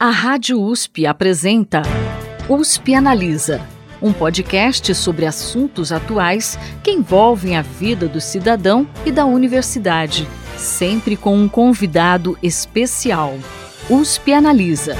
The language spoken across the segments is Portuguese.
A Rádio USP apresenta USP Analisa, um podcast sobre assuntos atuais que envolvem a vida do cidadão e da universidade, sempre com um convidado especial. USP Analisa.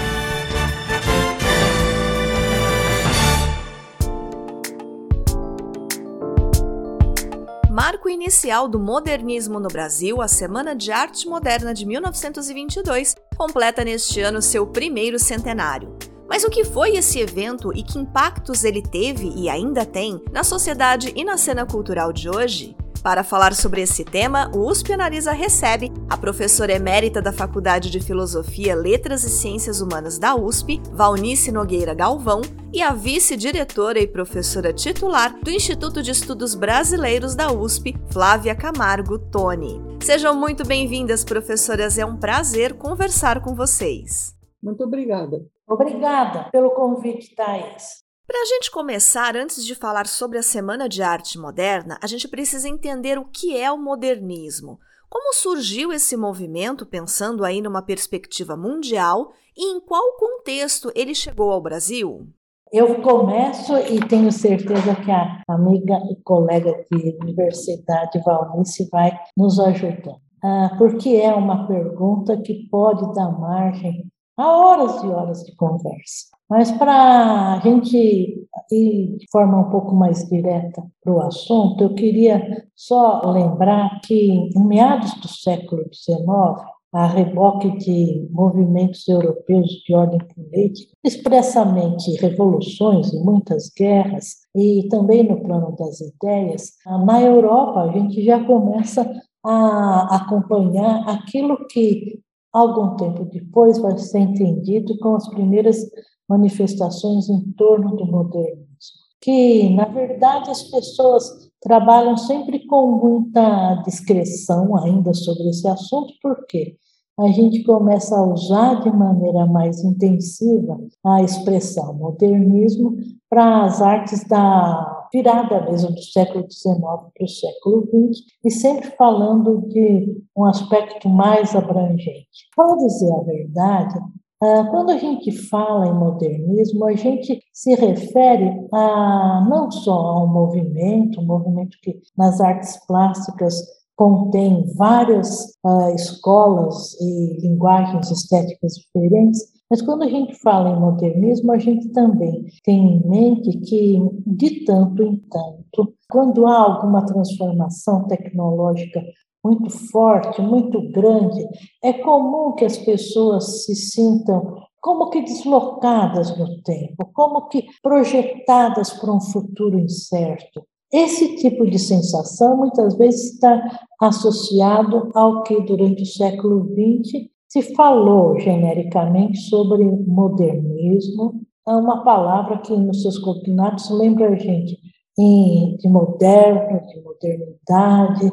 Inicial do modernismo no Brasil, a Semana de Arte Moderna de 1922 completa neste ano seu primeiro centenário. Mas o que foi esse evento e que impactos ele teve e ainda tem na sociedade e na cena cultural de hoje? Para falar sobre esse tema, o USP Analisa recebe a professora emérita da Faculdade de Filosofia, Letras e Ciências Humanas da USP, Valnice Nogueira Galvão, e a vice-diretora e professora titular do Instituto de Estudos Brasileiros da USP, Flávia Camargo Toni. Sejam muito bem-vindas, professoras. É um prazer conversar com vocês. Muito obrigada. Obrigada pelo convite, Thais. Para a gente começar, antes de falar sobre a Semana de Arte Moderna, a gente precisa entender o que é o modernismo. Como surgiu esse movimento, pensando aí numa perspectiva mundial, e em qual contexto ele chegou ao Brasil? Eu começo e tenho certeza que a amiga e colega de universidade Valnice vai nos ajudar, ah, porque é uma pergunta que pode dar margem a horas e horas de conversa. Mas para a gente ir de forma um pouco mais direta para o assunto, eu queria só lembrar que, em meados do século XIX, a reboque de movimentos europeus de ordem política, expressamente revoluções e muitas guerras, e também no plano das ideias, na Europa a gente já começa a acompanhar aquilo que algum tempo depois vai ser entendido com as primeiras manifestações em torno do modernismo, que, na verdade, as pessoas trabalham sempre com muita discreção ainda sobre esse assunto, porque a gente começa a usar de maneira mais intensiva a expressão modernismo para as artes da virada mesmo do século XIX para o século XX, e sempre falando de um aspecto mais abrangente. Para dizer a verdade, quando a gente fala em modernismo, a gente se refere a não só a um movimento, um movimento que nas artes plásticas contém várias uh, escolas e linguagens estéticas diferentes, mas quando a gente fala em modernismo, a gente também tem em mente que, de tanto em tanto, quando há alguma transformação tecnológica muito forte, muito grande, é comum que as pessoas se sintam como que deslocadas no tempo, como que projetadas para um futuro incerto. Esse tipo de sensação muitas vezes está associado ao que durante o século XX se falou genericamente sobre modernismo, é uma palavra que nos seus cognatos lembra a gente de moderno, de modernidade,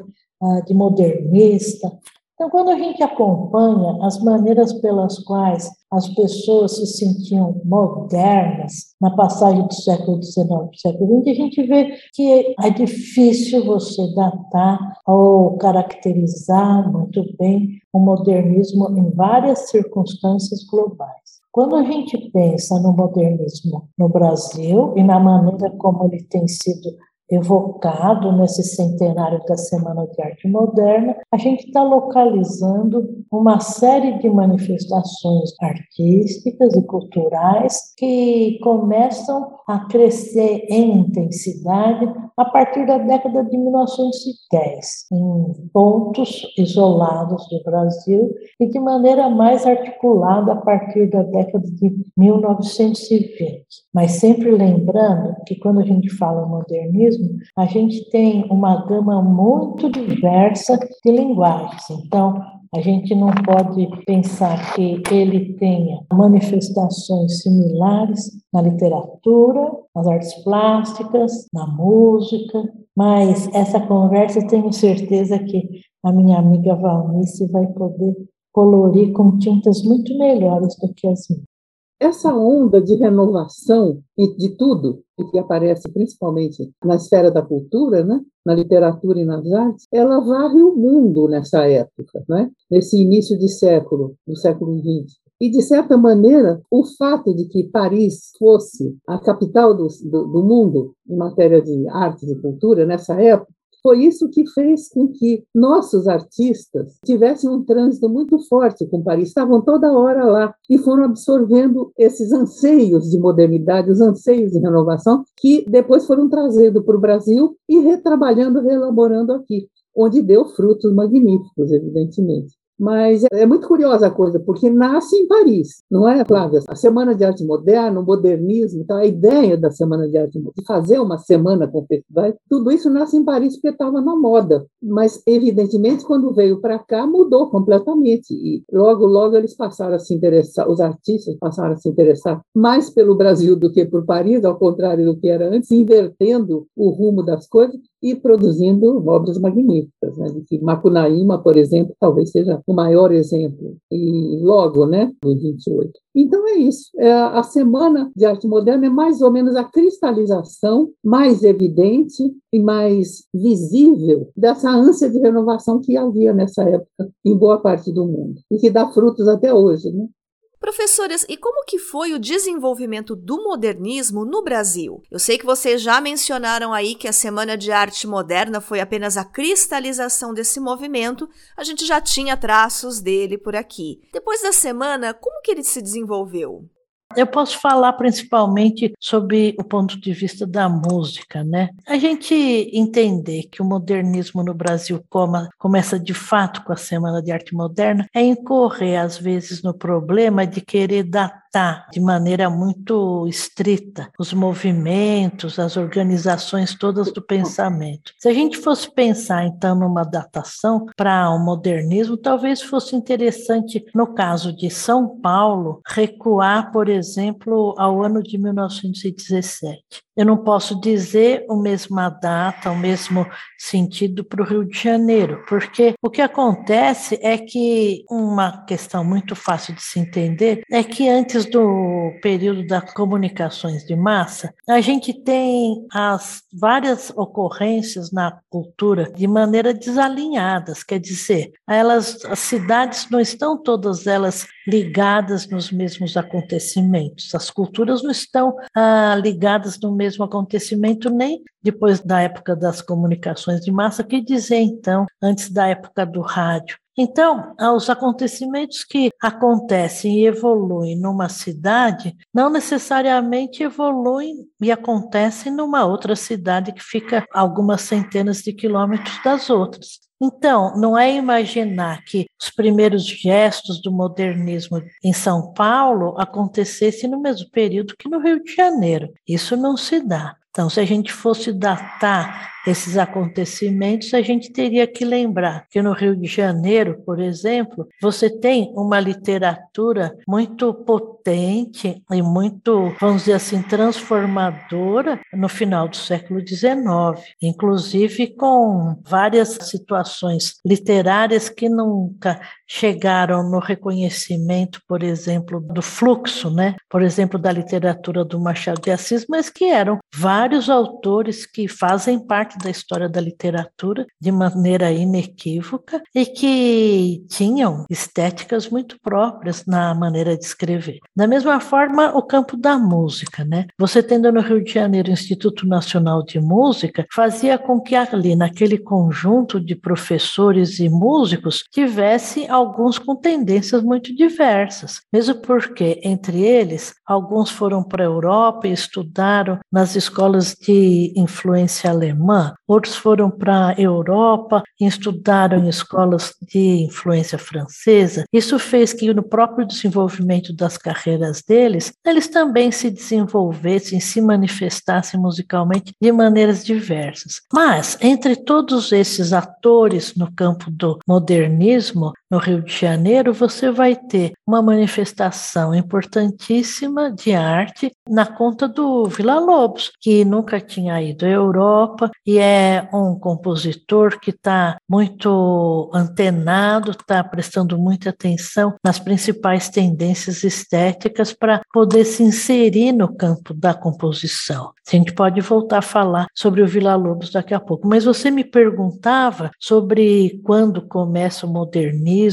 de modernista. Então, quando a gente acompanha as maneiras pelas quais as pessoas se sentiam modernas na passagem do século XIX para o século XX, a gente vê que é difícil você datar ou caracterizar muito bem o modernismo em várias circunstâncias globais. Quando a gente pensa no modernismo no Brasil e na maneira como ele tem sido evocado nesse centenário da Semana de Arte Moderna, a gente está localizando uma série de manifestações artísticas e culturais que começam a crescer em intensidade a partir da década de 1910, em pontos isolados do Brasil e de maneira mais articulada a partir da década de 1920. Mas sempre lembrando que quando a gente fala modernismo, a gente tem uma gama muito diversa de linguagens. Então, a gente não pode pensar que ele tenha manifestações similares na literatura, nas artes plásticas, na música, mas essa conversa tenho certeza que a minha amiga Valnice vai poder colorir com tintas muito melhores do que as minhas. Essa onda de renovação de tudo, que aparece principalmente na esfera da cultura, né? na literatura e nas artes, ela varre o mundo nessa época, né? nesse início de século, do século XX. E, de certa maneira, o fato de que Paris fosse a capital do, do, do mundo em matéria de arte e cultura nessa época, foi isso que fez com que nossos artistas tivessem um trânsito muito forte com Paris, estavam toda hora lá e foram absorvendo esses anseios de modernidade, os anseios de renovação, que depois foram trazidos para o Brasil e retrabalhando, reelaborando aqui, onde deu frutos magníficos, evidentemente. Mas é muito curiosa a coisa, porque nasce em Paris, não é, Flávia? A Semana de Arte Moderna, o modernismo, então a ideia da Semana de Arte de fazer uma semana com festivais, tudo isso nasce em Paris porque estava na moda. Mas, evidentemente, quando veio para cá, mudou completamente. E logo, logo eles passaram a se interessar, os artistas passaram a se interessar mais pelo Brasil do que por Paris, ao contrário do que era antes, invertendo o rumo das coisas e produzindo obras magníficas. Né? Que Macunaíma, por exemplo, talvez seja o maior exemplo, e logo, né, em 28. Então é isso. É, a Semana de Arte Moderna é mais ou menos a cristalização mais evidente e mais visível dessa ânsia de renovação que havia nessa época em boa parte do mundo e que dá frutos até hoje, né? Professoras, e como que foi o desenvolvimento do modernismo no Brasil? Eu sei que vocês já mencionaram aí que a Semana de Arte Moderna foi apenas a cristalização desse movimento, a gente já tinha traços dele por aqui. Depois da semana, como que ele se desenvolveu? Eu posso falar principalmente sobre o ponto de vista da música, né? A gente entender que o modernismo no Brasil coma, começa de fato com a Semana de Arte Moderna é incorrer, às vezes, no problema de querer de maneira muito estrita os movimentos, as organizações todas do pensamento. Se a gente fosse pensar, então, numa datação para o modernismo, talvez fosse interessante, no caso de São Paulo, recuar, por exemplo, ao ano de 1917. Eu não posso dizer a mesma data, o mesmo sentido para o Rio de Janeiro, porque o que acontece é que uma questão muito fácil de se entender é que antes do período das comunicações de massa, a gente tem as várias ocorrências na cultura de maneira desalinhadas, quer dizer, elas, as cidades não estão todas elas ligadas nos mesmos acontecimentos, as culturas não estão ah, ligadas no mesmo mesmo acontecimento, nem depois da época das comunicações de massa, que dizer então, antes da época do rádio. Então, os acontecimentos que acontecem e evoluem numa cidade não necessariamente evoluem e acontecem numa outra cidade que fica algumas centenas de quilômetros das outras. Então, não é imaginar que os primeiros gestos do modernismo em São Paulo acontecessem no mesmo período que no Rio de Janeiro. Isso não se dá. Então, se a gente fosse datar esses acontecimentos, a gente teria que lembrar que no Rio de Janeiro, por exemplo, você tem uma literatura muito potente e muito, vamos dizer assim, transformadora no final do século XIX, inclusive com várias situações literárias que nunca chegaram no reconhecimento, por exemplo, do fluxo, né? Por exemplo, da literatura do Machado de Assis, mas que eram vários autores que fazem parte da história da literatura de maneira inequívoca e que tinham estéticas muito próprias na maneira de escrever. Da mesma forma, o campo da música, né? Você tendo no Rio de Janeiro o Instituto Nacional de Música, fazia com que ali naquele conjunto de professores e músicos tivesse alguns com tendências muito diversas, mesmo porque entre eles alguns foram para a Europa e estudaram nas escolas de influência alemã, outros foram para a Europa e estudaram em escolas de influência francesa. Isso fez que no próprio desenvolvimento das carreiras deles, eles também se desenvolvessem, se manifestassem musicalmente de maneiras diversas. Mas entre todos esses atores no campo do modernismo, no Rio de Janeiro, você vai ter uma manifestação importantíssima de arte na conta do Vila Lobos, que nunca tinha ido à Europa e é um compositor que está muito antenado, está prestando muita atenção nas principais tendências estéticas para poder se inserir no campo da composição. A gente pode voltar a falar sobre o Vila Lobos daqui a pouco, mas você me perguntava sobre quando começa o modernismo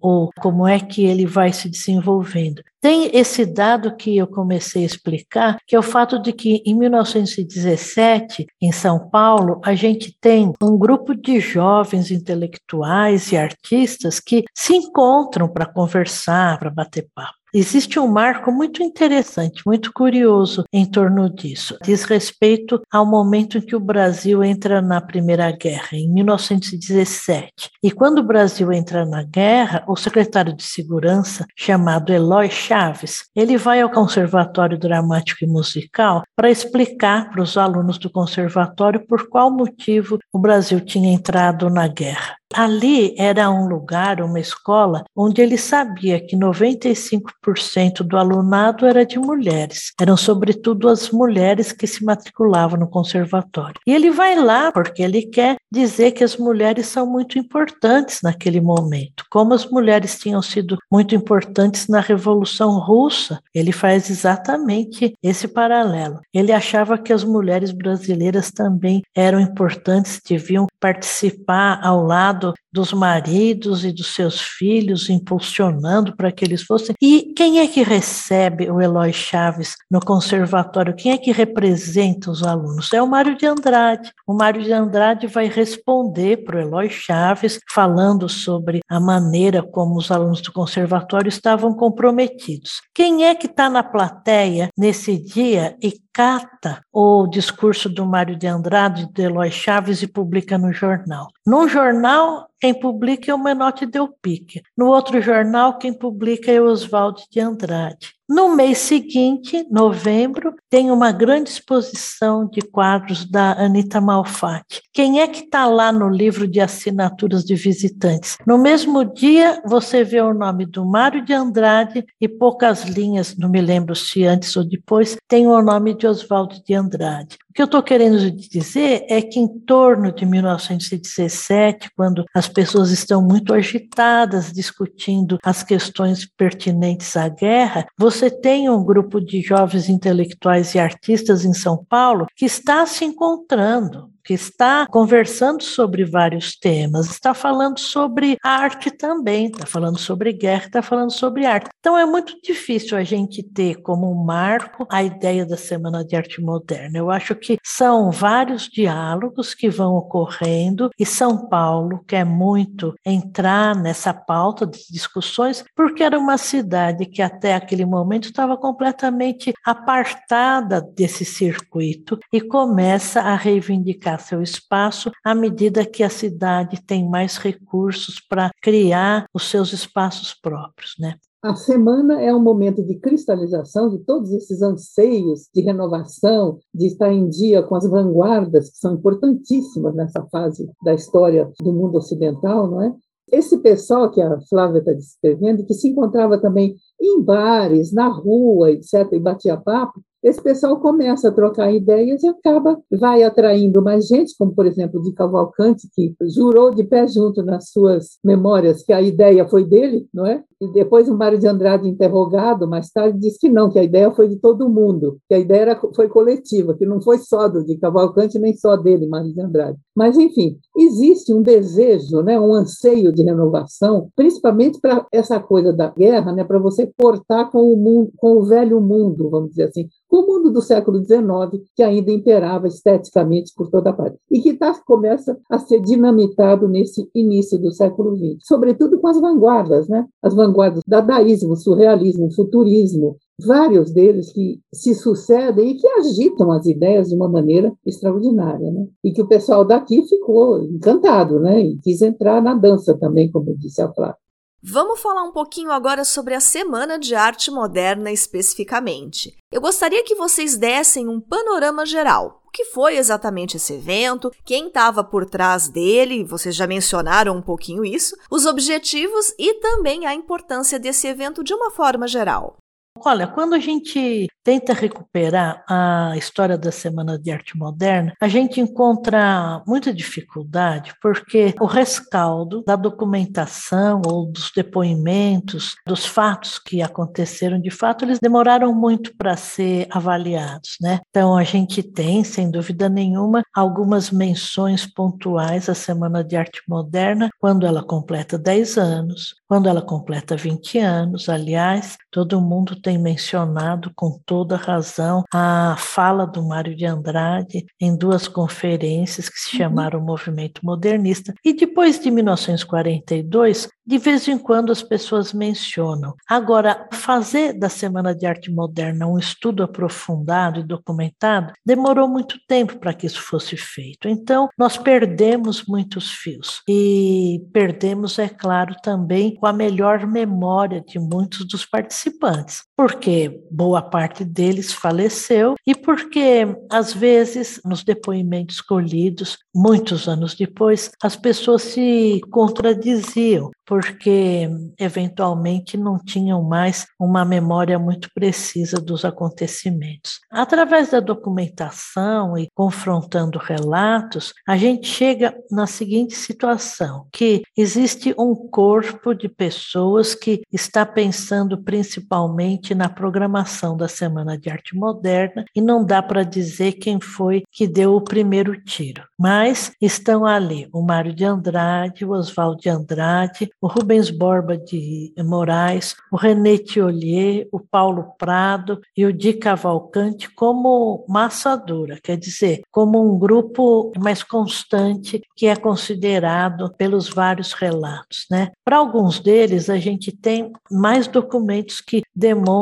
ou como é que ele vai se desenvolvendo. Tem esse dado que eu comecei a explicar, que é o fato de que em 1917, em São Paulo, a gente tem um grupo de jovens intelectuais e artistas que se encontram para conversar, para bater papo. Existe um marco muito interessante, muito curioso em torno disso. Diz respeito ao momento em que o Brasil entra na Primeira Guerra, em 1917. E quando o Brasil entra na guerra, o secretário de Segurança, chamado Eloy Chaves, ele vai ao Conservatório Dramático e Musical para explicar para os alunos do conservatório por qual motivo o Brasil tinha entrado na guerra. Ali era um lugar, uma escola, onde ele sabia que 95% do alunado era de mulheres. Eram, sobretudo, as mulheres que se matriculavam no conservatório. E ele vai lá porque ele quer dizer que as mulheres são muito importantes naquele momento. Como as mulheres tinham sido muito importantes na Revolução Russa, ele faz exatamente esse paralelo. Ele achava que as mulheres brasileiras também eram importantes, deviam participar ao lado dos maridos e dos seus filhos, impulsionando para que eles fossem. E quem é que recebe o Eloy Chaves no conservatório? Quem é que representa os alunos? É o Mário de Andrade. O Mário de Andrade vai responder para o Eloy Chaves, falando sobre a maneira como os alunos do conservatório estavam comprometidos. Quem é que está na plateia nesse dia e cata o discurso do Mário de Andrade, de Eloy Chaves e publica no jornal. Num jornal, quem publica é o Menotti Del Pique. No outro jornal, quem publica é o Oswaldo de Andrade. No mês seguinte, novembro, tem uma grande exposição de quadros da Anita Malfatti. Quem é que está lá no livro de assinaturas de visitantes? No mesmo dia, você vê o nome do Mário de Andrade e poucas linhas, não me lembro se antes ou depois, tem o nome de Oswaldo de Andrade que eu estou querendo dizer é que em torno de 1917, quando as pessoas estão muito agitadas discutindo as questões pertinentes à guerra, você tem um grupo de jovens intelectuais e artistas em São Paulo que está se encontrando que está conversando sobre vários temas, está falando sobre arte também, está falando sobre guerra, está falando sobre arte. Então é muito difícil a gente ter como marco a ideia da Semana de Arte Moderna. Eu acho que são vários diálogos que vão ocorrendo e São Paulo quer muito entrar nessa pauta de discussões, porque era uma cidade que até aquele momento estava completamente apartada desse circuito e começa a reivindicar seu espaço à medida que a cidade tem mais recursos para criar os seus espaços próprios, né? A semana é um momento de cristalização de todos esses anseios de renovação, de estar em dia com as vanguardas que são importantíssimas nessa fase da história do mundo ocidental, não é? Esse pessoal que a Flávia está descrevendo, que se encontrava também em bares, na rua, etc., e batia papo, esse pessoal começa a trocar ideias e acaba, vai atraindo mais gente, como por exemplo de Cavalcante, que jurou de pé junto nas suas memórias que a ideia foi dele, não é? E depois o Mário de Andrade, interrogado, mais tarde, disse que não, que a ideia foi de todo mundo, que a ideia era, foi coletiva, que não foi só do de Cavalcante, nem só dele, Mário de Andrade. Mas, enfim, existe um desejo, né, um anseio de renovação, principalmente para essa coisa da guerra, né, para você cortar com o, mundo, com o velho mundo, vamos dizer assim, com o mundo do século XIX, que ainda imperava esteticamente por toda parte, e que tá, começa a ser dinamitado nesse início do século XX, sobretudo com as vanguardas, né? as vanguardas, dadaísmo, surrealismo, futurismo, vários deles que se sucedem e que agitam as ideias de uma maneira extraordinária, né? E que o pessoal daqui ficou encantado, né? E quis entrar na dança também, como disse a Flávia. Vamos falar um pouquinho agora sobre a Semana de Arte Moderna especificamente. Eu gostaria que vocês dessem um panorama geral. O que foi exatamente esse evento? Quem estava por trás dele? Vocês já mencionaram um pouquinho isso. Os objetivos e também a importância desse evento de uma forma geral. Olha, quando a gente tenta recuperar a história da Semana de Arte Moderna, a gente encontra muita dificuldade, porque o rescaldo da documentação ou dos depoimentos, dos fatos que aconteceram de fato, eles demoraram muito para ser avaliados, né? Então a gente tem, sem dúvida nenhuma, algumas menções pontuais à Semana de Arte Moderna, quando ela completa 10 anos, quando ela completa 20 anos, aliás, todo mundo tem mencionado com toda razão a fala do Mário de Andrade em duas conferências que se uhum. chamaram Movimento Modernista. E depois de 1942, de vez em quando as pessoas mencionam. Agora, fazer da Semana de Arte Moderna um estudo aprofundado e documentado demorou muito tempo para que isso fosse feito. Então, nós perdemos muitos fios. E perdemos, é claro, também com a melhor memória de muitos dos participantes, porque boa parte deles faleceu e porque, às vezes, nos depoimentos colhidos, muitos anos depois, as pessoas se contradiziam porque eventualmente não tinham mais uma memória muito precisa dos acontecimentos. Através da documentação e confrontando relatos, a gente chega na seguinte situação, que existe um corpo de pessoas que está pensando principalmente na programação da Semana de Arte Moderna e não dá para dizer quem foi que deu o primeiro tiro. Mas estão ali o Mário de Andrade, o Oswaldo de Andrade, o Rubens Borba de Moraes, o René Thiolier, o Paulo Prado e o Di Cavalcante como massa dura, quer dizer, como um grupo mais constante que é considerado pelos vários relatos. Né? Para alguns deles, a gente tem mais documentos que demonstram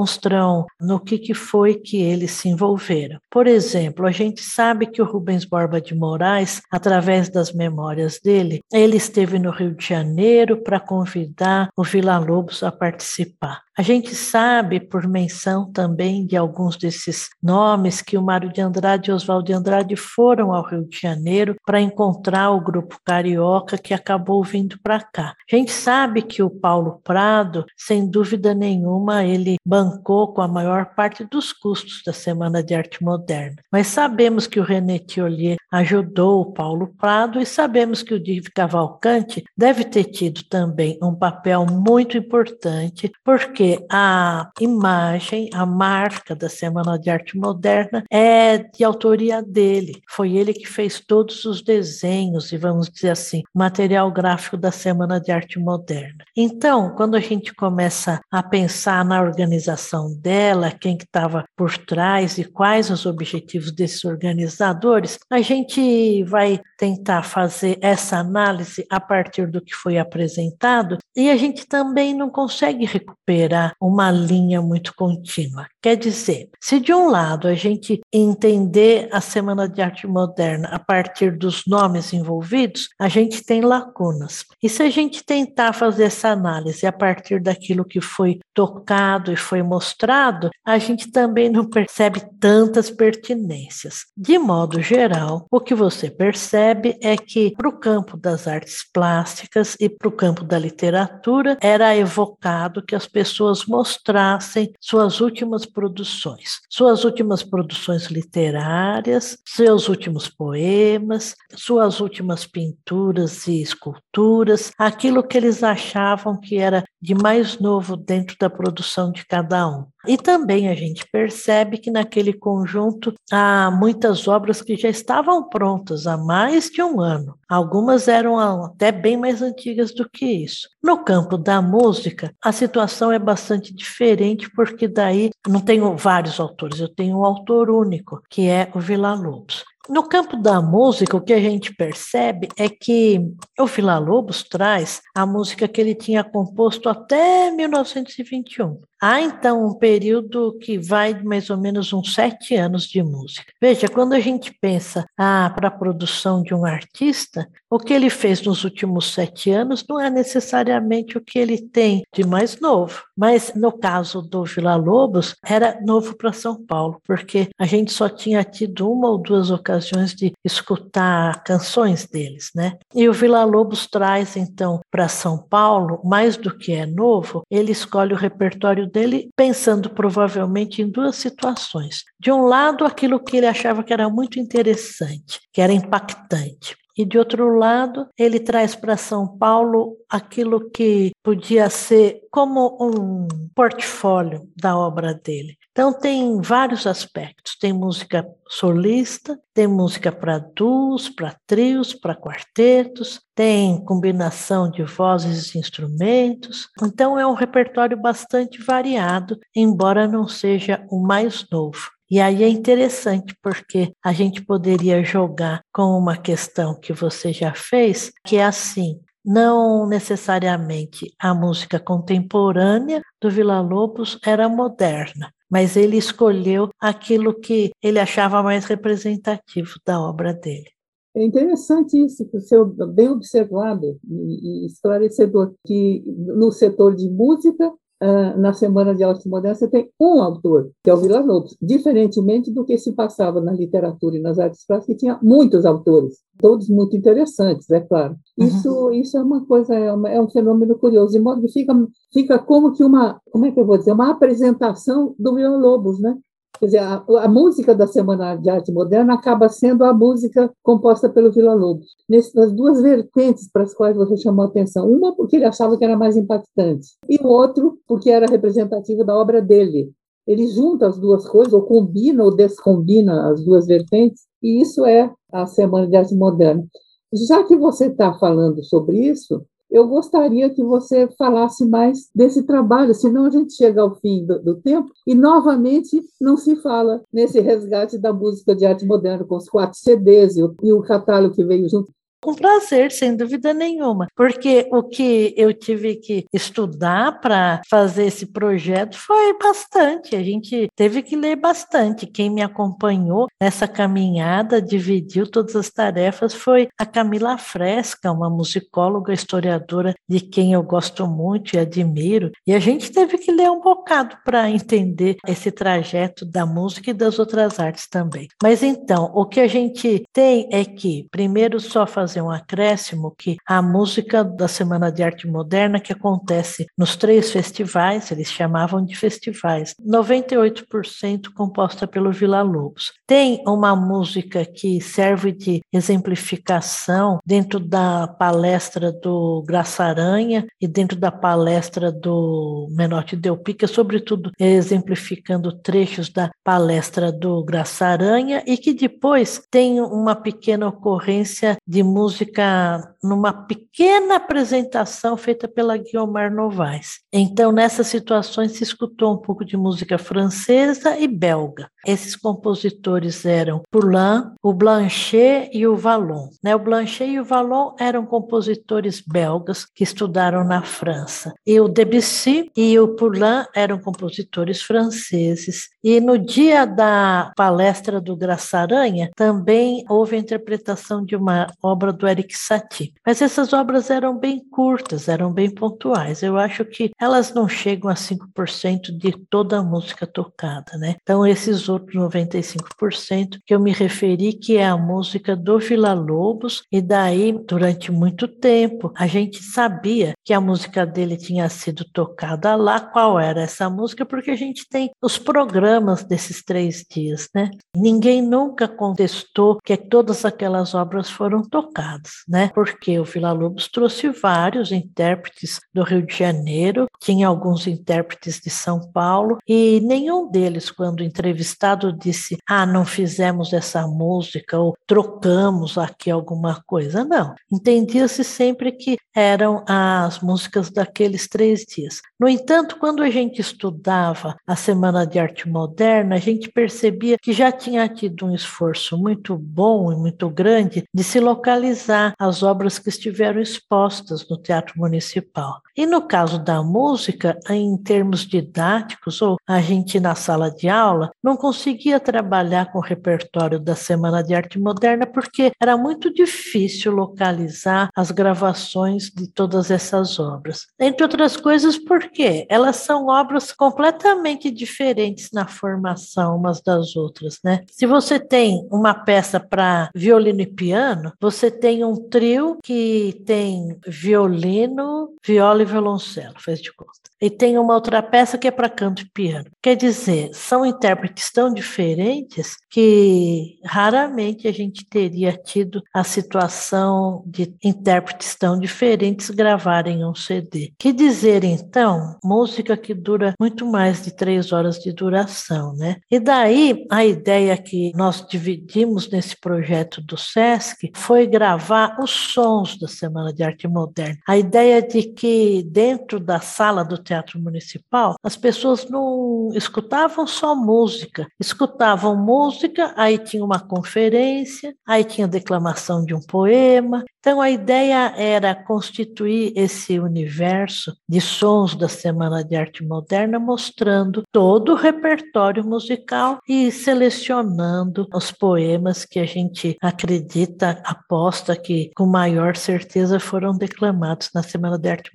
no que, que foi que eles se envolveram. Por exemplo, a gente sabe que o Rubens Borba de Moraes, através das memórias dele, ele esteve no Rio de Janeiro para convidar o Vila Lobos a participar. A gente sabe, por menção também de alguns desses nomes, que o Mário de Andrade e Oswaldo de Andrade foram ao Rio de Janeiro para encontrar o grupo carioca que acabou vindo para cá. A gente sabe que o Paulo Prado, sem dúvida nenhuma, ele bancou com a maior parte dos custos da Semana de Arte Moderna. Mas sabemos que o René Thiolier ajudou o Paulo Prado e sabemos que o Div Cavalcante deve ter tido também um papel muito importante, porque porque a imagem, a marca da Semana de Arte Moderna é de autoria dele. Foi ele que fez todos os desenhos e, vamos dizer assim, material gráfico da Semana de Arte Moderna. Então, quando a gente começa a pensar na organização dela, quem que estava por trás e quais os objetivos desses organizadores, a gente vai tentar fazer essa análise a partir do que foi apresentado e a gente também não consegue recuperar uma linha muito contínua. Quer dizer, se de um lado a gente entender a Semana de Arte Moderna a partir dos nomes envolvidos, a gente tem lacunas. E se a gente tentar fazer essa análise a partir daquilo que foi tocado e foi mostrado, a gente também não percebe tantas pertinências. De modo geral, o que você percebe é que para o campo das artes plásticas e para o campo da literatura era evocado que as pessoas mostrassem suas últimas produções, suas últimas produções literárias, seus últimos poemas, suas últimas pinturas e esculturas, aquilo que eles achavam que era de mais novo dentro da produção de cada um. E também a gente percebe que naquele conjunto há muitas obras que já estavam prontas há mais de um ano. Algumas eram até bem mais antigas do que isso. No campo da música, a situação é bastante diferente, porque daí não tenho vários autores, eu tenho um autor único, que é o Vila Lobos. No campo da música, o que a gente percebe é que o Vila Lobos traz a música que ele tinha composto até 1921. Há então um período que vai de mais ou menos uns sete anos de música. Veja, quando a gente pensa ah, para a produção de um artista, o que ele fez nos últimos sete anos não é necessariamente o que ele tem de mais novo. Mas no caso do Vila Lobos, era novo para São Paulo, porque a gente só tinha tido uma ou duas ocasiões de escutar canções deles, né? E o Vila Lobos traz então para São Paulo, mais do que é novo, ele escolhe o repertório dele, pensando provavelmente em duas situações. De um lado, aquilo que ele achava que era muito interessante, que era impactante. E de outro lado, ele traz para São Paulo aquilo que podia ser como um portfólio da obra dele. Então, tem vários aspectos: tem música solista, tem música para duos, para trios, para quartetos, tem combinação de vozes e instrumentos. Então, é um repertório bastante variado, embora não seja o mais novo. E aí é interessante porque a gente poderia jogar com uma questão que você já fez, que é assim: não necessariamente a música contemporânea do Vila Lobos era moderna, mas ele escolheu aquilo que ele achava mais representativo da obra dele. É interessante isso, ser bem observado e esclarecedor, que no setor de música ah, na Semana de Arte Moderna, você tem um autor, que é o Vila Lobos, diferentemente do que se passava na literatura e nas artes plásticas, que tinha muitos autores, todos muito interessantes, é claro. Uhum. Isso, isso é uma coisa, é, uma, é, um fenômeno curioso, de modo que fica, fica como que uma, como é que eu vou dizer, uma apresentação do Vila Lobos, né? Quer dizer, a, a, música da Semana de Arte Moderna acaba sendo a música composta pelo Vila Lobos. Nessas duas vertentes para as quais você chamou a atenção. Uma porque ele achava que era mais impactante, e o outro porque era representativa da obra dele. Ele junta as duas coisas, ou combina ou descombina as duas vertentes, e isso é a Semana de Arte Moderna. Já que você está falando sobre isso, eu gostaria que você falasse mais desse trabalho, senão a gente chega ao fim do, do, tempo e novamente não se fala nesse resgate da música de arte moderna com os quatro CDs e o, e o catálogo que veio junto com prazer, sem dúvida nenhuma, porque o que eu tive que estudar para fazer esse projeto foi bastante. A gente teve que ler bastante. Quem me acompanhou nessa caminhada, dividiu todas as tarefas, foi a Camila Fresca, uma musicóloga, historiadora de quem eu gosto muito e admiro. E a gente teve que ler um bocado para entender esse trajeto da música e das outras artes também. Mas então, o que a gente tem é que, primeiro, só fazer fazer um acréscimo que a música da Semana de Arte Moderna, que acontece nos três festivais, eles chamavam de festivais, 98% composta pelo Vila Lobos. Tem uma música que serve de exemplificação dentro da palestra do Graça Aranha e dentro da palestra do Menotti Del Pica, sobretudo exemplificando trechos da palestra do Graça Aranha e que depois tem uma pequena ocorrência de música música numa pequena apresentação feita pela Guiomar Novaes. Então, nessas situações, se escutou um pouco de música francesa e belga. Esses compositores eram Poulain, o Blanchet e o Vallon. Né? O Blanchet e o Vallon eram compositores belgas que estudaram na França. E o Debussy e o Poulain eram compositores franceses. E no dia da palestra do Graça Aranha, também houve a interpretação de uma obra do Eric Satie. Mas essas obras eram bem curtas, eram bem pontuais. Eu acho que elas não chegam a 5% de toda a música tocada, né? Então, esses outros 95% que eu me referi, que é a música do Vila Lobos, e daí, durante muito tempo, a gente sabia que a música dele tinha sido tocada lá, qual era essa música, porque a gente tem os programas desses três dias, né? Ninguém nunca contestou que todas aquelas obras foram tocadas, né? Porque o Vila Lobos trouxe vários intérpretes do Rio de Janeiro, tinha alguns intérpretes de São Paulo, e nenhum deles, quando entrevistado, disse: Ah, não fizemos essa música ou trocamos aqui alguma coisa. Não. Entendia-se sempre que eram as músicas daqueles três dias. No entanto, quando a gente estudava a Semana de Arte Moderna, a gente percebia que já tinha tido um esforço muito bom e muito grande de se localizar as obras que estiveram expostas no Teatro Municipal. E no caso da música, em termos didáticos, ou a gente na sala de aula não conseguia trabalhar com o repertório da Semana de Arte Moderna porque era muito difícil localizar as gravações de todas essas obras. Entre outras coisas, porque elas são obras completamente diferentes na formação umas das outras, né? Se você tem uma peça para violino e piano, você tem um trio que tem violino, viola e violoncelo, fez de conta. E tem uma outra peça que é para canto e piano. Quer dizer, são intérpretes tão diferentes que raramente a gente teria tido a situação de intérpretes tão diferentes gravarem um CD. Que dizer então, música que dura muito mais de três horas de duração, né? E daí a ideia que nós dividimos nesse projeto do SESC foi gravar os sons da Semana de Arte Moderna. A ideia de que dentro da sala do Teatro Municipal as pessoas não escutavam só música, escutavam música, aí tinha uma conferência, aí tinha declamação de um poema. Então a ideia era constituir esse universo de sons da Semana de Arte Moderna, mostrando todo o repertório musical e selecionando os poemas que a gente acredita, aposta que com maior certeza foram declamados na Semana de Arte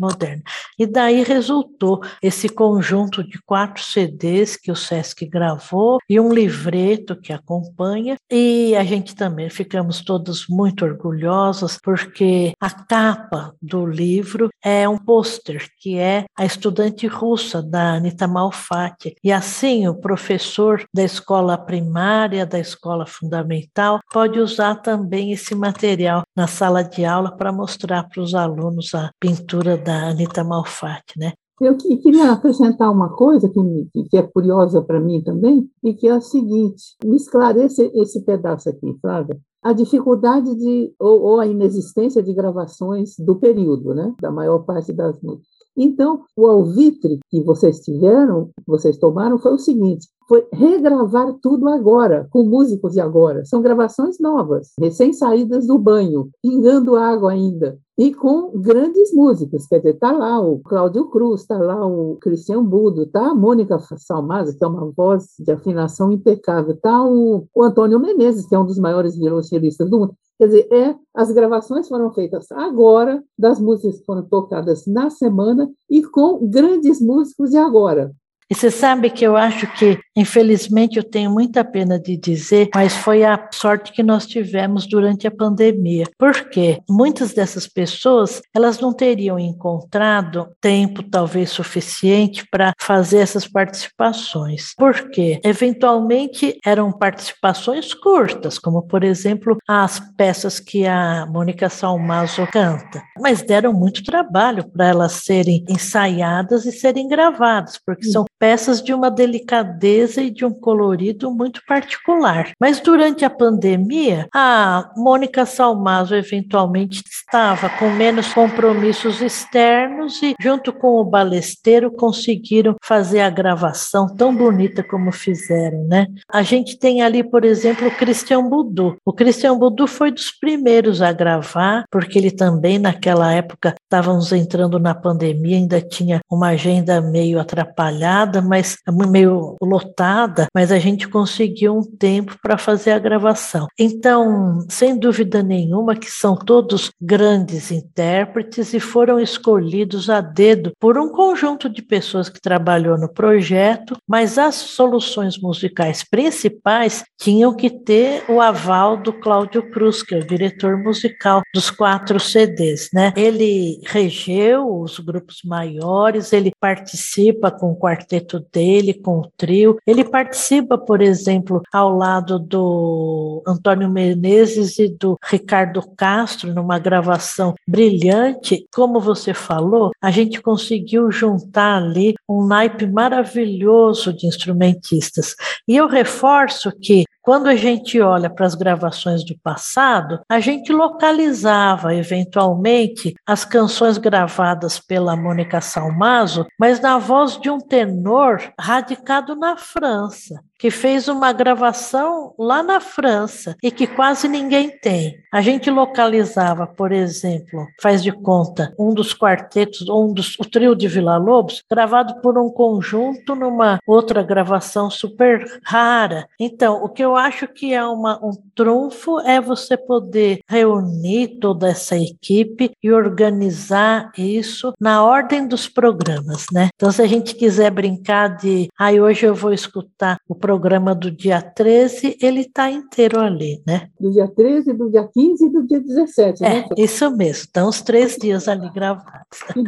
E daí resultou esse conjunto de quatro CDs que o SESC gravou e um livreto que acompanha. E a gente também ficamos todos muito orgulhosos porque a capa do livro é um pôster que é a estudante russa da Anita Malfatti. E assim o professor da escola primária, da escola fundamental, pode usar também esse material na sala de aula para mostrar para os alunos a pintura da Anita Malfatti, né? Eu queria acrescentar uma coisa que, que é curiosa para mim também, e que é a seguinte: me esclarece esse pedaço aqui, Flávia. A dificuldade de, ou, ou a inexistência de gravações do período, né, da maior parte das músicas. Então, o alvitre que vocês tiveram, vocês tomaram, foi o seguinte: foi regravar tudo agora, com músicos de agora. São gravações novas, recém-saídas do banho, pingando água ainda e com grandes músicos. Quer dizer, está lá o Cláudio Cruz, está lá o Cristian Budo, está a Mônica Salmaza, que é uma voz de afinação impecável, está o, o Antônio Menezes, que é um dos maiores violoncelistas do mundo. Quer dizer, é, as gravações foram feitas agora, das músicas foram tocadas na semana e com grandes músicos de agora. E você sabe que eu acho que, infelizmente, eu tenho muita pena de dizer, mas foi a sorte que nós tivemos durante a pandemia. Porque muitas dessas pessoas, elas não teriam encontrado tempo talvez suficiente para fazer essas participações. Porque eventualmente eram participações curtas, como por exemplo as peças que a Mônica Salmazo canta, mas deram muito trabalho para elas serem ensaiadas e serem gravadas, porque são peças de uma delicadeza e de um colorido muito particular. Mas durante a pandemia, a Mônica Salmazo eventualmente estava com menos compromissos externos e, junto com o balesteiro, conseguiram fazer a gravação tão bonita como fizeram, né? A gente tem ali, por exemplo, o Christian Budu. O Christian Budu foi dos primeiros a gravar, porque ele também, naquela época, estávamos entrando na pandemia, ainda tinha uma agenda meio atrapalhada mas meio lotada, mas a gente conseguiu um tempo para fazer a gravação. Então, sem dúvida nenhuma que são todos grandes intérpretes e foram escolhidos a dedo por um conjunto de pessoas que trabalhou no projeto, mas as soluções musicais principais tinham que ter o aval do Cláudio Cruz, que é o diretor musical dos quatro CDs, né? Ele regeu os grupos maiores, ele participa com o quarteto quarteto dele, com o trio. Ele participa, por exemplo, ao lado do Antônio Menezes e do Ricardo Castro, numa gravação brilhante. Como você falou, a gente conseguiu juntar ali um naipe maravilhoso de instrumentistas. E eu reforço que quando a gente olha para as gravações do passado, a gente localizava eventualmente as canções gravadas pela Mônica Salmazo, mas na voz de um tenor radicado na França que fez uma gravação lá na França e que quase ninguém tem. A gente localizava, por exemplo, faz de conta, um dos quartetos, um dos, o trio de Vila Lobos, gravado por um conjunto numa outra gravação super rara. Então, o que eu acho que é uma, um trunfo é você poder reunir toda essa equipe e organizar isso na ordem dos programas, né? Então, se a gente quiser brincar de, aí ah, hoje eu vou escutar o programa do dia 13, ele está inteiro ali, né? Do dia 13, do dia 15 e do dia 17, é, né? Isso mesmo, estão os três dias ali gravados. Que,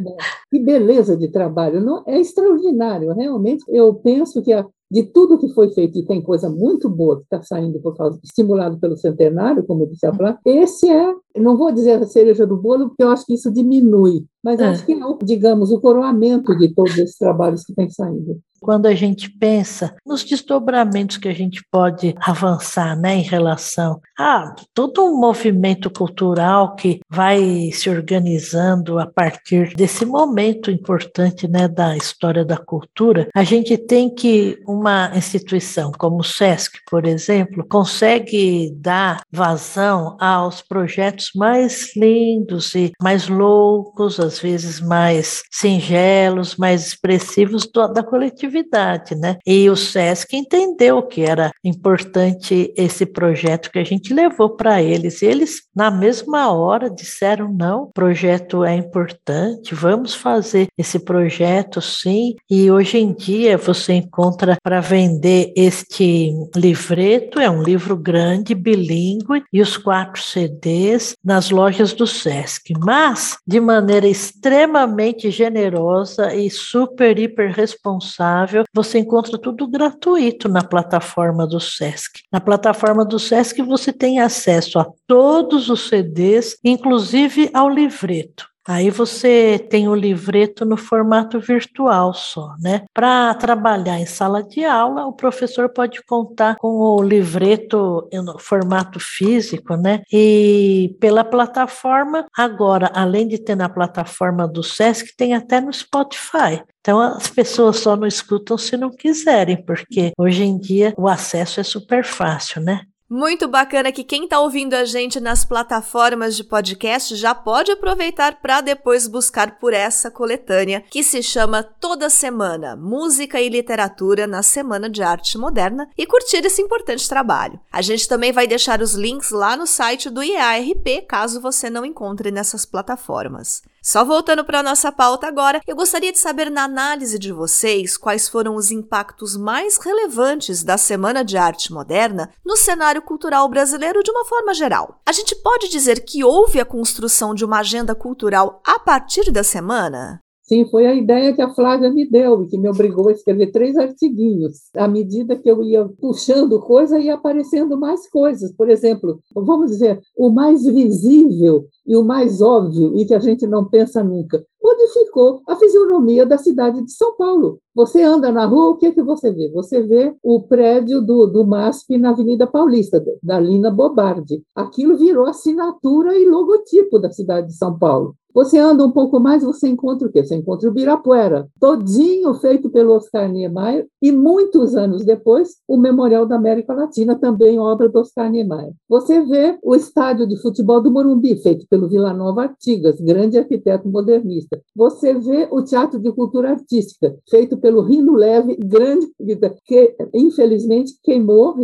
que beleza de trabalho, não? é extraordinário, realmente. Eu penso que a, de tudo que foi feito, e tem coisa muito boa que está saindo por causa, estimulado pelo centenário, como disse a Flá, esse é, não vou dizer a cereja do bolo, porque eu acho que isso diminui, mas é. acho que é, digamos, o coroamento de todos esses trabalhos que têm saído quando a gente pensa nos desdobramentos que a gente pode avançar né, em relação a todo um movimento cultural que vai se organizando a partir desse momento importante né, da história da cultura, a gente tem que uma instituição como o SESC, por exemplo, consegue dar vazão aos projetos mais lindos e mais loucos, às vezes mais singelos, mais expressivos da coletividade né? E o SESC entendeu que era importante esse projeto que a gente levou para eles. E eles, na mesma hora, disseram: não, o projeto é importante, vamos fazer esse projeto sim. E hoje em dia você encontra para vender este livreto, é um livro grande, bilíngue, e os quatro CDs nas lojas do SESC, mas de maneira extremamente generosa e super, hiper responsável você encontra tudo gratuito na plataforma do SESC. Na plataforma do SESC você tem acesso a todos os CDs, inclusive ao livreto. Aí você tem o livreto no formato virtual só, né? Para trabalhar em sala de aula, o professor pode contar com o livreto no formato físico, né? E pela plataforma, agora, além de ter na plataforma do SESC, tem até no Spotify. Então as pessoas só não escutam se não quiserem, porque hoje em dia o acesso é super fácil, né? Muito bacana que quem está ouvindo a gente nas plataformas de podcast já pode aproveitar para depois buscar por essa coletânea que se chama Toda Semana Música e Literatura na Semana de Arte Moderna e curtir esse importante trabalho. A gente também vai deixar os links lá no site do IARP caso você não encontre nessas plataformas. Só voltando para a nossa pauta agora, eu gostaria de saber na análise de vocês quais foram os impactos mais relevantes da Semana de Arte Moderna no cenário cultural brasileiro de uma forma geral. A gente pode dizer que houve a construção de uma agenda cultural a partir da semana? Sim, foi a ideia que a Flávia me deu e que me obrigou a escrever três artiguinhos. À medida que eu ia puxando coisa, ia aparecendo mais coisas. Por exemplo, vamos dizer, o mais visível e o mais óbvio, e que a gente não pensa nunca, modificou a fisionomia da cidade de São Paulo. Você anda na rua, o que, é que você vê? Você vê o prédio do, do MASP na Avenida Paulista, da Lina Bobardi. Aquilo virou assinatura e logotipo da cidade de São Paulo. Você anda um pouco mais, você encontra o quê? Você encontra o Birapuera, todinho feito pelo Oscar Niemeyer, e muitos anos depois, o Memorial da América Latina, também obra do Oscar Niemeyer. Você vê o estádio de futebol do Morumbi, feito pelo Vila Nova Artigas, grande arquiteto modernista. Você vê o Teatro de Cultura Artística, feito pelo Rino Leve, grande que infelizmente queimou,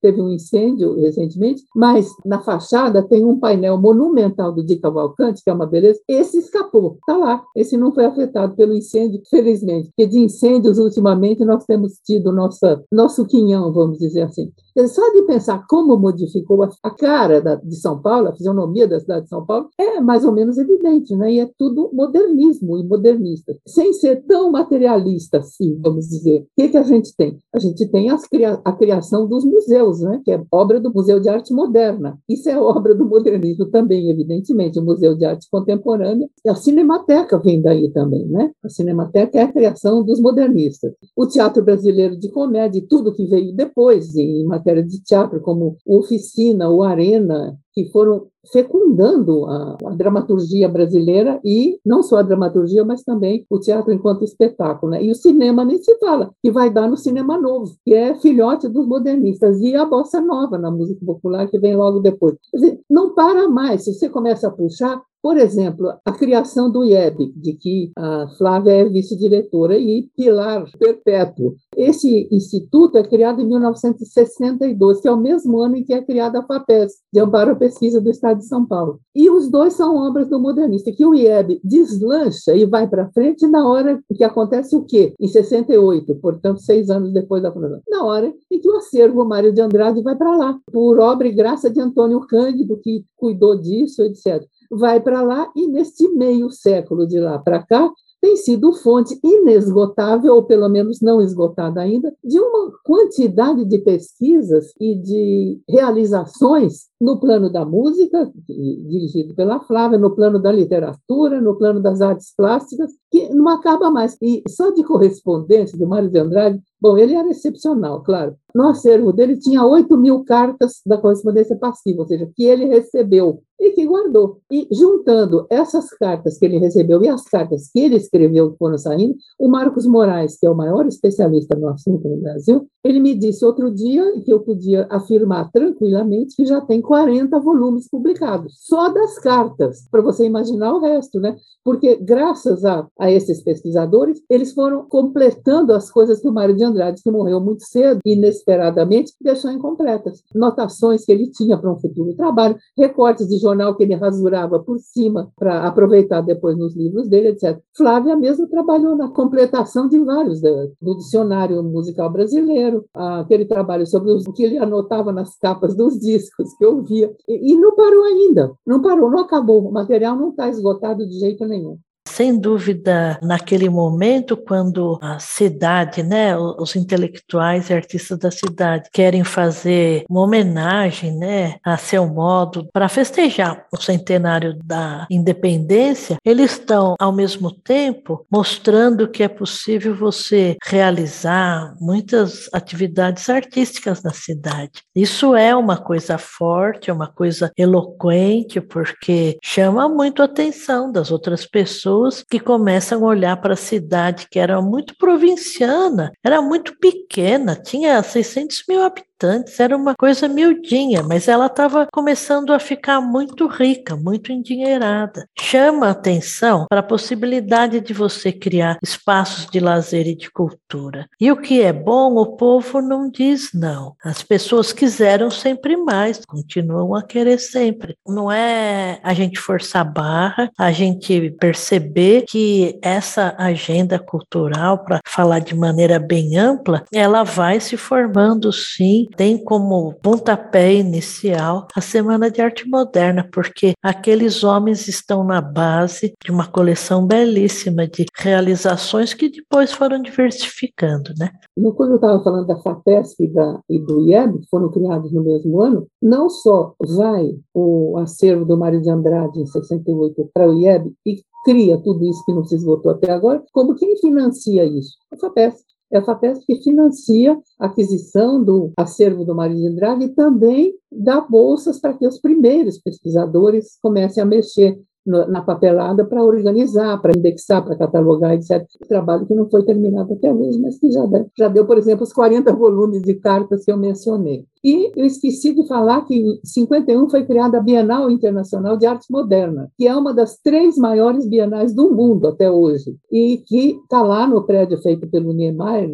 teve um incêndio recentemente, mas na fachada tem um painel monumental do Di Cavalcante, que é uma beleza, esse escapou, está lá. Esse não foi afetado pelo incêndio, felizmente. Porque de incêndios, ultimamente, nós temos tido nossa, nosso quinhão, vamos dizer assim. Só de pensar como modificou a cara da, de São Paulo, a fisionomia da cidade de São Paulo, é mais ou menos evidente, né? E é tudo modernismo e modernista. Sem ser tão materialista assim, vamos dizer. O que, que a gente tem? A gente tem as, a criação dos museus, né? Que é obra do Museu de Arte Moderna. Isso é obra do modernismo também, evidentemente. O Museu de Arte Contemporânea. E a Cinemateca vem daí também, né? A Cinemateca é a criação dos modernistas. O Teatro Brasileiro de Comédia e tudo que veio depois, em matéria de teatro, como Oficina, o Arena, que foram fecundando a, a, dramaturgia brasileira e não só a dramaturgia, mas também o teatro enquanto espetáculo. Né? E o cinema nem se fala, que vai dar no cinema novo, que é filhote dos modernistas, e a bossa nova na música popular, que vem logo depois. Quer dizer, não para mais. Se você começa a puxar, Por exemplo, a criação do IEB, de que a Flávia é vice-diretora, e Pilar Perpétuo. Esse instituto é criado em 1962, que é o mesmo ano em que é criada a FAPES, de Amparo à Pesquisa do Estado de São Paulo. E os dois são obras do modernista, que o IEB deslancha e vai para frente na hora que acontece o quê? Em 68, portanto, seis anos depois da fundação. Na hora em que o acervo Mário de Andrade vai para lá, por obra e graça de Antônio Cândido, que cuidou disso, etc vai para lá e neste meio século de lá para cá tem sido fonte inesgotável, ou pelo menos não esgotada ainda, de uma quantidade de pesquisas e de realizações no plano da música, dirigido pela Flávia, no plano da literatura, no plano das artes plásticas, que não acaba mais. E só de correspondência do Mário de Andrade, bom, ele era excepcional, claro. No acervo dele tinha 8 mil cartas da correspondência passiva, ou seja, que ele recebeu e que guardou. E juntando essas cartas que ele recebeu e as cartas que ele escreveu que foram saindo, o Marcos Moraes, que é o maior especialista no assunto no Brasil, ele me disse outro dia que eu podia afirmar tranquilamente que já tem 40 volumes publicados, só das cartas, para você imaginar o resto, né? Porque graças a, a esses pesquisadores, eles foram completando as coisas que o Mário de Andrade, que morreu muito cedo, inesperadamente, deixou incompletas. Notações que ele tinha para um futuro trabalho, recortes de jornal que ele rasurava por cima para aproveitar depois nos livros dele, etc. Flávia mesmo trabalhou na completação de vários do dicionário musical brasileiro, aquele trabalho sobre o que ele anotava nas capas dos discos que eu via. E, e não parou ainda, não parou, não acabou. O material não está esgotado de jeito nenhum. Sem dúvida, naquele momento, quando a cidade, né, os intelectuais e artistas da cidade querem fazer uma homenagem, né, a seu modo, para festejar o centenário da independência, eles estão, ao mesmo tempo, mostrando que é possível você realizar muitas atividades artísticas na cidade. Isso é uma coisa forte, é uma coisa eloquente, porque chama muito a atenção das outras pessoas pessoas que começam a olhar para a cidade que era muito provinciana, era muito pequena, tinha 600 mil habitantes habitantes, era uma coisa miudinha, mas ela estava começando a ficar muito rica, muito endinheirada. Chama atenção para a possibilidade de você criar espaços de lazer e de cultura. E o que é bom, o povo não diz não. As pessoas quiseram sempre mais, continuam a querer sempre. Não é a gente forçar a barra, a gente perceber que essa agenda cultural, para falar de maneira bem ampla, ela vai se formando sim tem como pontapé inicial a Semana de Arte Moderna, porque aqueles homens estão na base de uma coleção belíssima de realizações que depois foram diversificando, né? Quando eu estava falando da FAPESP e, da, e do IEB, que foram criados no mesmo ano, não só vai o acervo do Mário de Andrade em 68 para o IEB e cria tudo isso que não se esgotou até agora, como quem financia isso? A FAPESP. É a FAPESP que financia a aquisição do acervo do Mário de Andrade e também dá bolsas para que os primeiros pesquisadores comecem a mexer na papelada para organizar, para indexar, para catalogar, etc. Trabalho que não foi terminado até hoje, mas que já deu, já deu, por exemplo, os 40 volumes de cartas que eu mencionei. E eu esqueci de falar que em 51 foi criada a Bienal Internacional de Arte Moderna, que é uma das três maiores bienais do mundo até hoje, e que está lá no prédio feito pelo Niemeyer,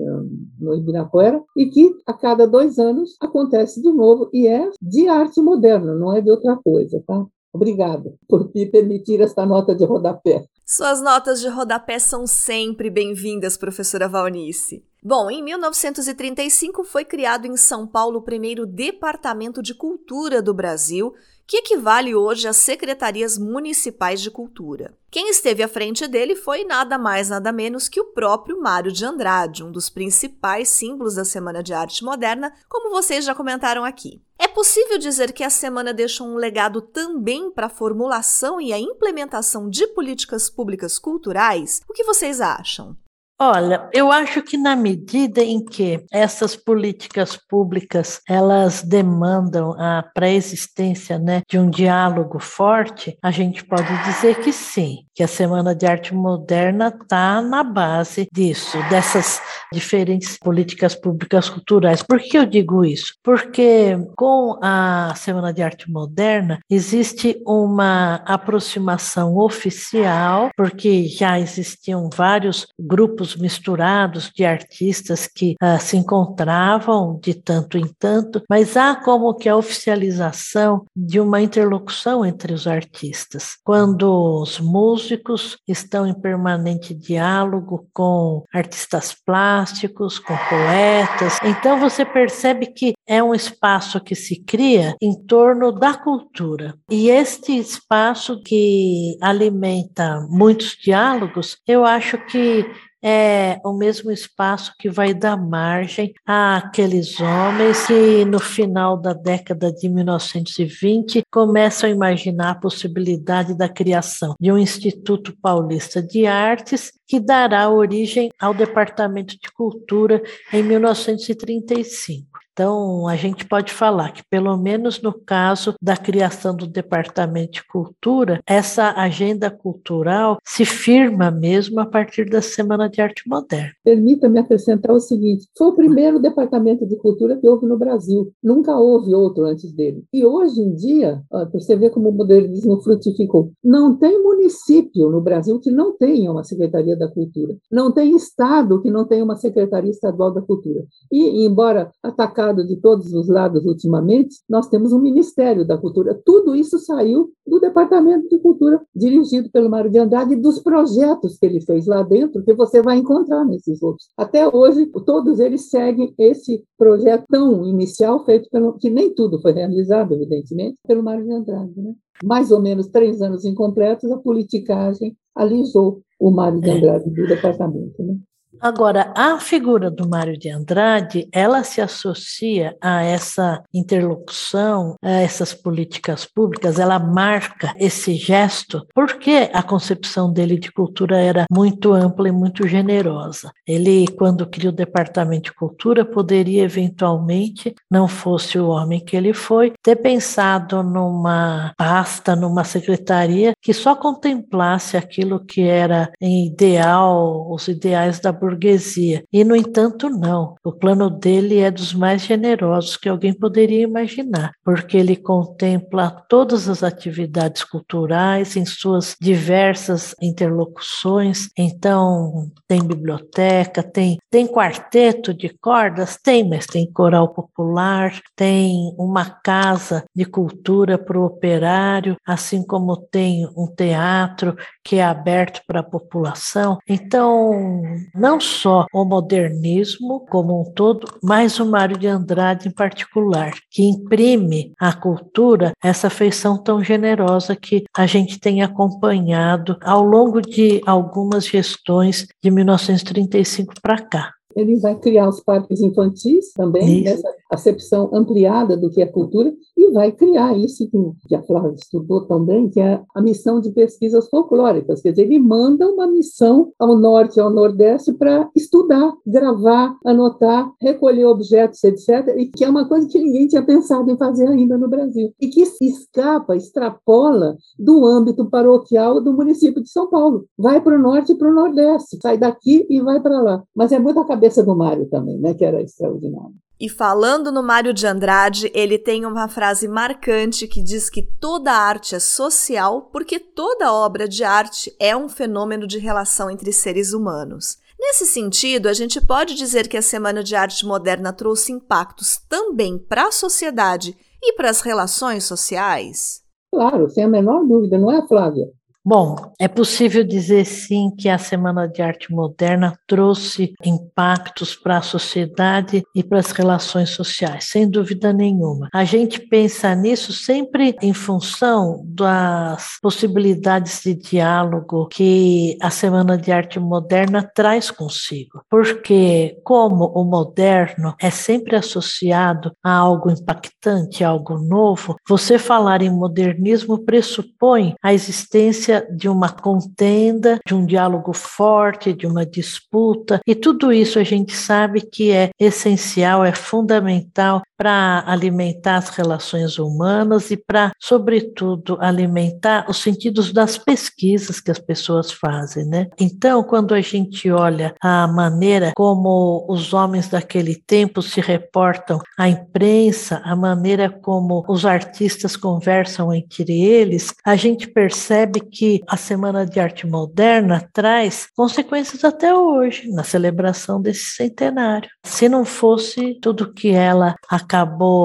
no Ibirapuera, e que a cada dois anos acontece de novo, e é de arte moderna, não é de outra coisa, tá? Obrigada por me permitir esta nota de rodapé. Suas notas de rodapé são sempre bem-vindas, professora Valnice. Bom, em 1935 foi criado em São Paulo o primeiro Departamento de Cultura do Brasil, que equivale hoje às secretarias municipais de cultura. Quem esteve à frente dele foi nada mais nada menos que o próprio Mário de Andrade, um dos principais símbolos da Semana de Arte Moderna, como vocês já comentaram aqui. É possível dizer que a semana deixou um legado também para a formulação e a implementação de políticas públicas culturais? O que vocês acham? Olha, eu acho que na medida em que essas políticas públicas elas demandam a pré-existência né, de um diálogo forte, a gente pode dizer que sim, que a Semana de Arte Moderna está na base disso, dessas diferentes políticas públicas culturais. Por que eu digo isso? Porque com a Semana de Arte Moderna existe uma aproximação oficial, porque já existiam vários grupos misturados de artistas que uh, se encontravam de tanto em tanto, mas há como que a oficialização de uma interlocução entre os artistas. Quando os músicos estão em permanente diálogo com artistas plásticos, com poetas, então você percebe que é um espaço que se cria em torno da cultura. E este espaço que alimenta muitos diálogos, eu acho que é o mesmo espaço que vai dar margem àqueles homens que, no final da década de 1920, começam a imaginar a possibilidade da criação de um Instituto Paulista de Artes que dará origem ao Departamento de Cultura em 1935. Então, a gente pode falar que, pelo menos no caso da criação do Departamento de Cultura, essa agenda cultural se firma mesmo a partir da Semana de Arte Moderna. Permita-me acrescentar o seguinte: foi o primeiro departamento de cultura que houve no Brasil. Nunca houve outro antes dele. E hoje em dia, você vê como o modernismo frutificou. Não tem município no Brasil que não tenha uma Secretaria da Cultura. Não tem estado que não tenha uma Secretaria Estadual da Cultura. E, embora atacar atacado de todos os lados ultimamente, nós temos um Ministério da Cultura. Tudo isso saiu do Departamento de Cultura, dirigido pelo Mário de Andrade, e dos projetos que ele fez lá dentro, que você vai encontrar nesses outros. Até hoje, todos eles seguem esse projeto tão inicial, feito pelo. que nem tudo foi realizado, evidentemente, pelo Mário de Andrade. Né? Mais ou menos três anos incompletos, a politicagem alisou o Mário de é. Andrade do departamento. Né? Agora, a figura do Mário de Andrade, ela se associa a essa interlocução, a essas políticas públicas, ela marca esse gesto, porque a concepção dele de cultura era muito ampla e muito generosa. Ele, quando criou o Departamento de Cultura, poderia eventualmente, não fosse o homem que ele foi, ter pensado numa pasta, numa secretaria que só contemplasse aquilo que era ideal, os ideais da burguesia burguesia. E, no entanto, não. O plano dele é dos mais generosos que alguém poderia imaginar, porque ele contempla todas as atividades culturais em suas diversas interlocuções. Então, tem biblioteca, tem, tem quarteto de cordas? Tem, mas tem coral popular, tem uma casa de cultura para o operário, assim como tem um teatro que é aberto para a população. Então, não só o modernismo como um todo, mas o Mário de Andrade em particular, que imprime à cultura essa feição tão generosa que a gente tem acompanhado ao longo de algumas gestões de 1935 para cá. Ele vai criar os parques infantis também, nessa acepção ampliada do que é cultura, e vai criar isso que a Flávia estudou também, que é a missão de pesquisas folclóricas. Quer dizer, ele manda uma missão ao norte e ao nordeste para estudar, gravar, anotar, recolher objetos, etc., e que é uma coisa que ninguém tinha pensado em fazer ainda no Brasil, e que escapa, extrapola do âmbito paroquial do município de São Paulo. Vai para o norte e para o nordeste, sai daqui e vai para lá. Mas é muito a cabeça do Mário também, né, que era extraordinário. E falando no Mário de Andrade, ele tem uma frase marcante que diz que toda arte é social porque toda obra de arte é um fenômeno de relação entre seres humanos. Nesse sentido, a gente pode dizer que a Semana de Arte Moderna trouxe impactos também para a sociedade e para as relações sociais? Claro, sem a menor dúvida, não é, Flávia? Bom, é possível dizer sim que a Semana de Arte Moderna trouxe impactos para a sociedade e para as relações sociais, sem dúvida nenhuma. A gente pensa nisso sempre em função das possibilidades de diálogo que a Semana de Arte Moderna traz consigo. Porque, como o moderno é sempre associado a algo impactante, a algo novo, você falar em modernismo pressupõe a existência ausência de uma contenda, de um diálogo forte, de uma disputa, e tudo isso a gente sabe que é essencial, é fundamental para alimentar as relações humanas e para, sobretudo, alimentar os sentidos das pesquisas que as pessoas fazem, né? Então, quando a gente olha a maneira como os homens daquele tempo se reportam à imprensa, a maneira como os artistas conversam entre eles, a gente percebe que a Semana de Arte Moderna traz consequências até hoje na celebração desse centenário. Se não fosse tudo que ela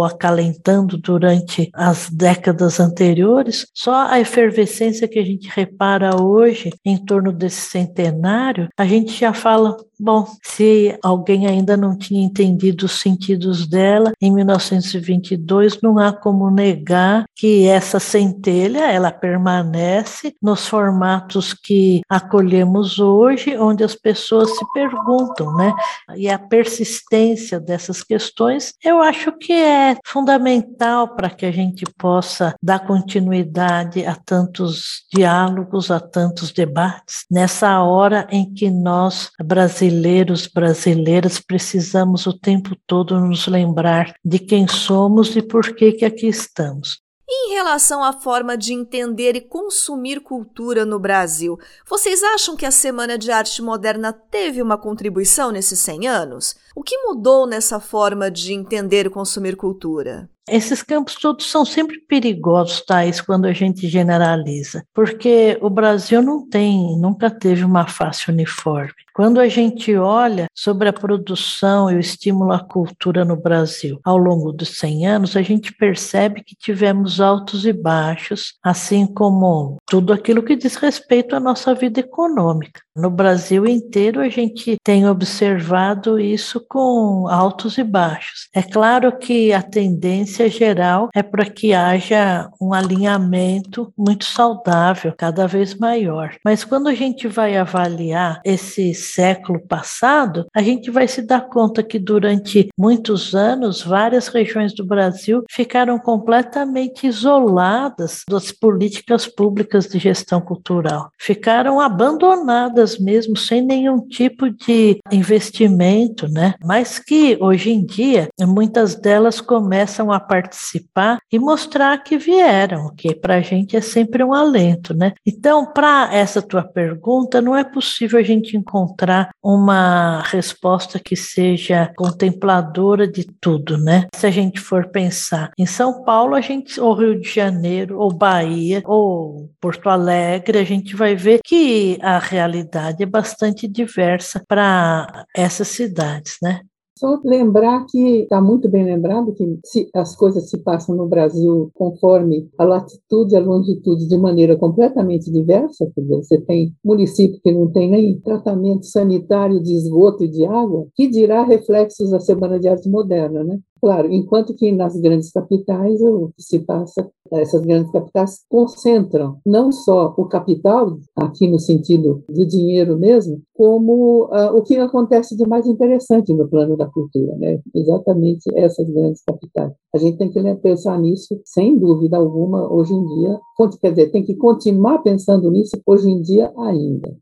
acalentando durante as décadas anteriores, só a efervescência que a gente repara hoje em torno desse centenário, a gente já fala Bom, se alguém ainda não tinha entendido os sentidos dela, em 1922 não há como negar que essa centelha ela permanece nos formatos que acolhemos hoje, onde as pessoas se perguntam, né? E a persistência dessas questões, eu acho que é fundamental para que a gente possa dar continuidade a tantos diálogos, a tantos debates, nessa hora em que nós brasileiros brasileiras, precisamos o tempo todo nos lembrar de quem somos e por que, que aqui estamos. Em relação à forma de entender e consumir cultura no Brasil, vocês acham que a Semana de Arte Moderna teve uma contribuição nesses 100 anos? O que mudou nessa forma de entender e consumir cultura? Esses campos todos são sempre perigosos, Thais, quando a gente generaliza, porque o Brasil não tem, nunca teve uma face uniforme. Quando a gente olha sobre a produção e o estímulo à cultura no Brasil ao longo dos 100 anos, a gente percebe que tivemos altos e baixos, assim como tudo aquilo que diz respeito à nossa vida econômica. No Brasil inteiro, a gente tem observado isso com altos e baixos. É claro que a tendência geral é para que haja um alinhamento muito saudável, cada vez maior. Mas quando a gente vai avaliar esse século passado, a gente vai se dar conta que durante muitos anos, várias regiões do Brasil ficaram completamente isoladas das políticas públicas de gestão cultural, ficaram abandonadas mesmo sem nenhum tipo de investimento, né? Mas que hoje em dia muitas delas começam a participar e mostrar que vieram, que para a gente é sempre um alento, né? Então, para essa tua pergunta, não é possível a gente encontrar uma resposta que seja contempladora de tudo, né? Se a gente for pensar em São Paulo, a gente ou Rio de Janeiro, ou Bahia, ou Porto Alegre, a gente vai ver que a realidade é bastante diversa para essas cidades, né? Só lembrar que está muito bem lembrado que se, as coisas se passam no Brasil conforme a latitude e a longitude de maneira completamente diversa. Quer dizer, você tem município que não tem nem tratamento sanitário de esgoto e de água, que dirá reflexos da Semana de Arte Moderna, né? Claro, enquanto que nas grandes capitais o que se passa, essas grandes capitais concentram não só o capital, aqui no sentido de dinheiro mesmo, como uh, o que acontece de mais interessante no plano da cultura, né? Exatamente essas grandes capitais. A gente tem que né, pensar nisso, sem dúvida alguma, hoje em dia, quer dizer, tem que continuar pensando nisso hoje em dia ainda.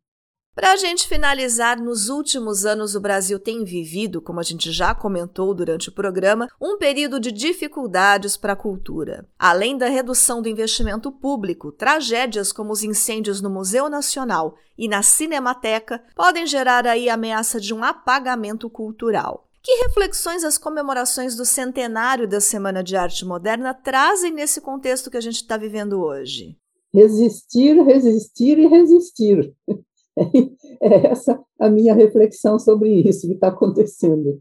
Para a gente finalizar, nos últimos anos o Brasil tem vivido, como a gente já comentou durante o programa, um período de dificuldades para a cultura. Além da redução do investimento público, tragédias como os incêndios no Museu Nacional e na Cinemateca podem gerar aí a ameaça de um apagamento cultural. Que reflexões as comemorações do centenário da Semana de Arte Moderna trazem nesse contexto que a gente está vivendo hoje? Resistir, resistir e resistir. É essa a minha reflexão sobre isso que está acontecendo.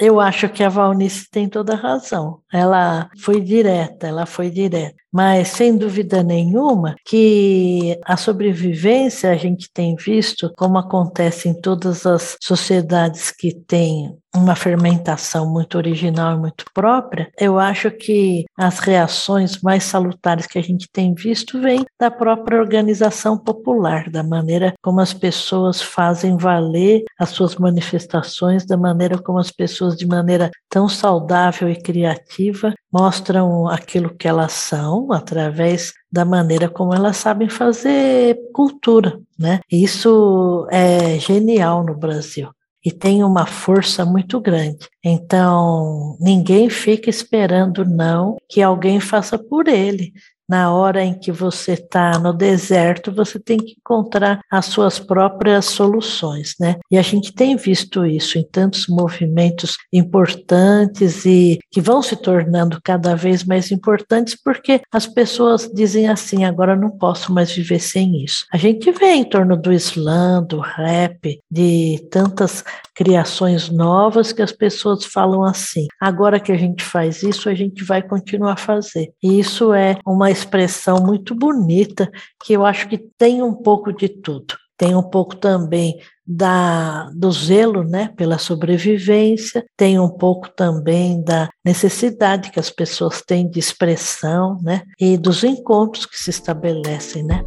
Eu acho que a Valnice tem toda a razão. Ela foi direta, ela foi direta. Mas, sem dúvida nenhuma, que a sobrevivência a gente tem visto, como acontece em todas as sociedades que têm uma fermentação muito original e muito própria, eu acho que as reações mais salutares que a gente tem visto vêm da própria organização popular, da maneira como as pessoas fazem valer as suas manifestações, da maneira como as pessoas, de maneira tão saudável e criativa, mostram aquilo que elas são através da maneira como elas sabem fazer cultura, né? Isso é genial no Brasil e tem uma força muito grande. Então, ninguém fica esperando não que alguém faça por ele na hora em que você está no deserto, você tem que encontrar as suas próprias soluções, né? E a gente tem visto isso em tantos movimentos importantes e que vão se tornando cada vez mais importantes porque as pessoas dizem assim: agora não posso mais viver sem isso. A gente vê em torno do slam, do rap, de tantas criações novas que as pessoas falam assim: agora que a gente faz isso, a gente vai continuar a fazer. E isso é uma expressão muito bonita que eu acho que tem um pouco de tudo. Tem um pouco também da, do zelo né, pela sobrevivência, tem um pouco também da necessidade que as pessoas têm de expressão né, e dos encontros que se estabelecem. Né?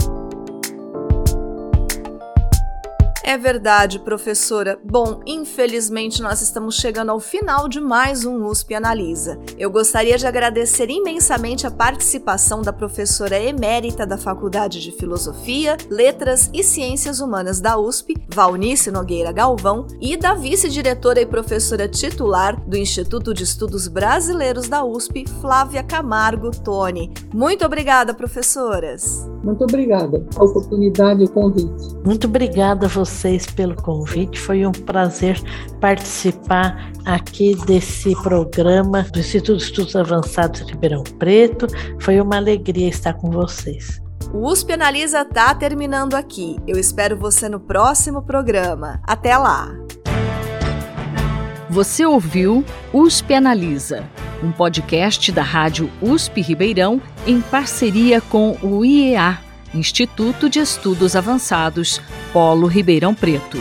É verdade, professora. Bom, infelizmente nós estamos chegando ao final de mais um USP Analisa. Eu gostaria de agradecer imensamente a participação da professora emérita da Faculdade de Filosofia, Letras e Ciências Humanas da USP, Valnice Nogueira Galvão, e da vice-diretora e professora titular do Instituto de Estudos Brasileiros da USP, Flávia Camargo Tone. Muito obrigada, professoras. Muito obrigada pela oportunidade e o convite. Muito obrigada a vocês pelo convite. Foi um prazer participar aqui desse programa do Instituto de Estudos Avançados de Ribeirão Preto. Foi uma alegria estar com vocês. O USP Analisa está terminando aqui. Eu espero você no próximo programa. Até lá! Você ouviu USP Analisa um podcast da Rádio USP Ribeirão em parceria com o IEA, Instituto de Estudos Avançados, Polo Ribeirão Preto.